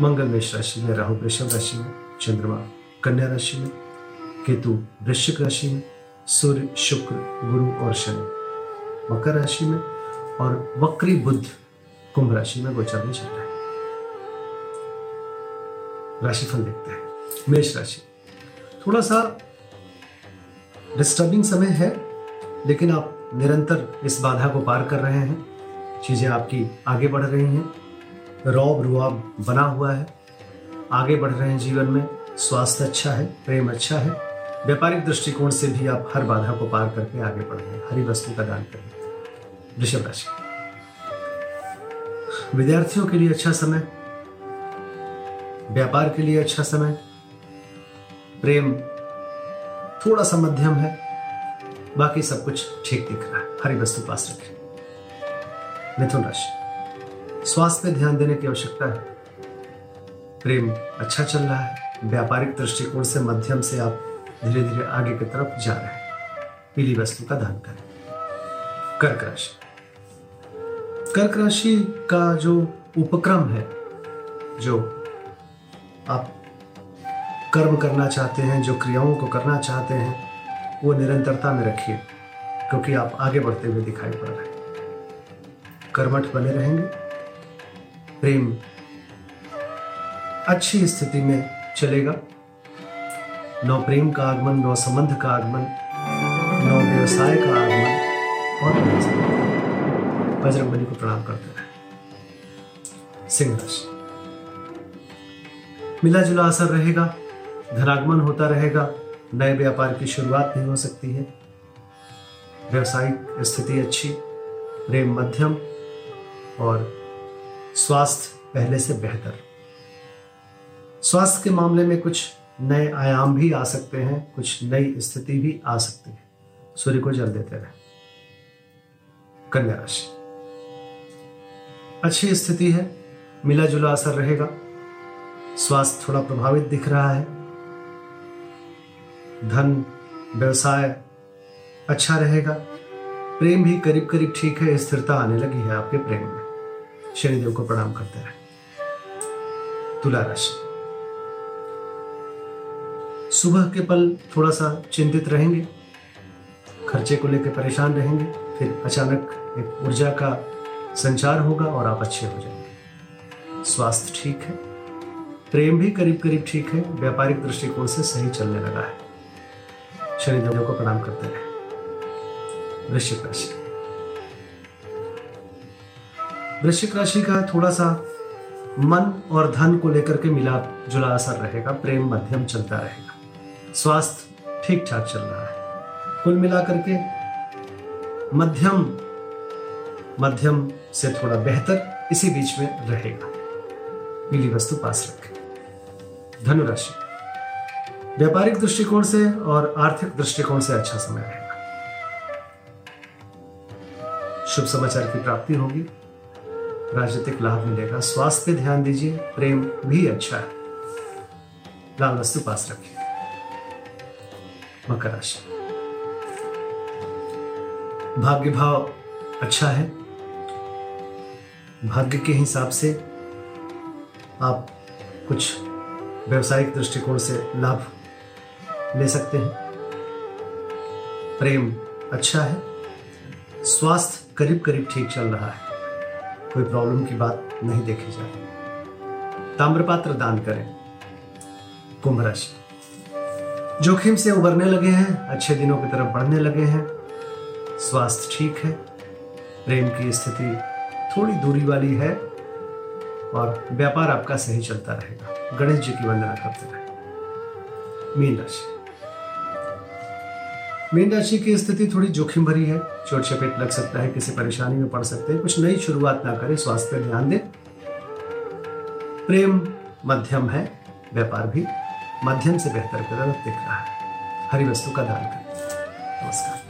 मंगल मेष राशि में, राहु वृषभ राशि में, चंद्रमा कन्या राशि में, केतु वृश्चिक राशि में, सूर्य, शुक्र, गुरु और शनि। मकर राशि में और वक्री बुद्ध कुंभ राशि में गोचर में चल रहा है। राशिफल देखते हैं। मेष राशि। थोड़ा सा डिस्टर्बिंग समय है, लेकिन आप निरंतर इस बाधा को पार कर रहे हैं। चीज़ें आपकी आगे बढ़ रही हैं। रौब रुआब बना हुआ है। आगे बढ़ रहे हैं जीवन में। स्वास्थ्य अच्छा है, प्रेम अच्छा है। व्यापारिक दृष्टिकोण से भी आप हर बाधा को पार करके आगे बढ़ रहे हैं। हरी वस्तु का दान करें। वृषभ राशि। विद्यार्थियों के लिए अच्छा समय। व्यापार के लिए अच्छा समय। प्रेम थोड़ा सा मध्यम है। बाकी सब कुछ ठीक दिख रहा है। हरी वस्तु पास रखें। मिथुन राशि। स्वास्थ्य पे ध्यान देने की आवश्यकता है। प्रेम अच्छा चल रहा है। व्यापारिक दृष्टिकोण से मध्यम से आप धीरे धीरे आगे की तरफ़ जा रहे हैं। पीली वस्तु का दान करें। कर्क राशि। कर्क राशि का जो उपक्रम है, जो आप कर्म करना चाहते हैं, जो क्रियाओं को करना चाहते हैं, वो निरंतरता में रखिए, क्योंकि आप आगे बढ़ते हुए दिखाई पड़ रहे हैं। कर्मठ बने रहेंगे। प्रेम अच्छी स्थिति में चलेगा। नौ प्रेम का आगमन, नौ संबंध का आगमन, नौ व्यवसाय का आगमन और बजरंग बली को प्रणाम करते रहे सिंह राशि मिला जुला असर रहेगा, धनागमन होता रहेगा, नए व्यापार की शुरुआत भी हो सकती है। व्यवसायिक स्थिति अच्छी, प्रेम मध्यम और स्वास्थ्य पहले से बेहतर। स्वास्थ्य के मामले में कुछ नए आयाम भी आ सकते हैं, कुछ नई स्थिति भी आ सकती है। सूर्य को जल देते रहे। कन्या राशि। अच्छी स्थिति है मिला जुला असर रहेगा। स्वास्थ्य थोड़ा प्रभावित दिख रहा है। धन, व्यवसाय अच्छा रहेगा। प्रेम भी करीब करीब ठीक है, स्थिरता आने लगी है आपके प्रेम में। शनिदेव को प्रणाम करते रहे। तुला राशि। सुबह के पल थोड़ा सा चिंतित रहेंगे, खर्चे को लेकर परेशान रहेंगे, फिर अचानक एक ऊर्जा का संचार होगा और आप अच्छे हो जाएँगे। स्वास्थ्य ठीक है। प्रेम भी करीब करीब ठीक है, व्यापारिक दृष्टिकोण से सही चलने लगा है। शनिदेव को प्रणाम करते रहे। वृश्चिक राशि। वृश्चिक राशि का थोड़ा सा मन और धन को लेकर के मिला जुला असर रहेगा, प्रेम मध्यम चलता रहेगा। स्वास्थ्य ठीक ठाक चल रहा है। कुल मिलाकर के मध्यम मध्यम से थोड़ा बेहतर इसी बीच में रहेगा। मिली वस्तु पास रखें। धनुराशि। व्यापारिक दृष्टिकोण से और आर्थिक दृष्टिकोण से अच्छा समय रहेगा। शुभ समाचार की प्राप्ति होगी। राजनीतिक लाभ मिलेगा। स्वास्थ्य पे ध्यान दीजिए, प्रेम भी अच्छा है। लाल वस्तु पास रखिए। मकर राशि। भाग्य भाव अच्छा है। भाग्य के हिसाब से आप कुछ व्यवसायिक दृष्टिकोण से लाभ ले सकते हैं। प्रेम अच्छा है। स्वास्थ्य करीब करीब ठीक चल रहा है। कोई प्रॉब्लम की बात नहीं देखी जा रही ताम्रपात्र दान करें। कुंभ राशि जोखिम से उबरने लगे हैं, अच्छे दिनों की तरफ़ बढ़ने लगे हैं। स्वास्थ्य ठीक है, प्रेम की स्थिति थोड़ी दूरी वाली है और व्यापार आपका सही चलता रहेगा। गणेश जी की वंदना करते रहे। मीन राशि। मीन राशि की स्थिति थोड़ी जोखिम भरी है। चोट चपेट लग सकता है, किसी परेशानी में पड़ सकते हैं। कुछ नई शुरुआत ना करें, स्वास्थ्य पर ध्यान दें। प्रेम मध्यम है, व्यापार भी मध्यम से बेहतर की तरफ़ दिख रहा है। हरी वस्तु का दान करें। नमस्कार।